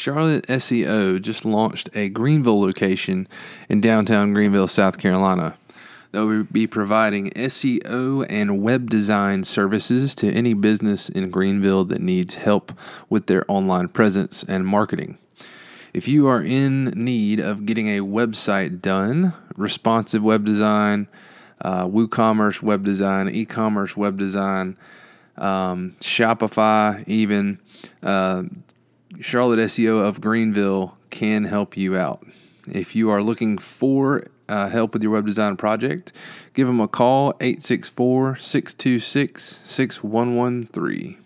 Charlotte SEO just launched a Greenville location in downtown Greenville, South Carolina. They will be providing SEO and web design services to any business in Greenville that needs help with their online presence and marketing. If you are in need of getting a website done, responsive web design, uh, WooCommerce web design, e commerce web design, um, Shopify, even uh, Charlotte SEO of Greenville can help you out. If you are looking for uh, help with your web design project, give them a call 864 626 6113.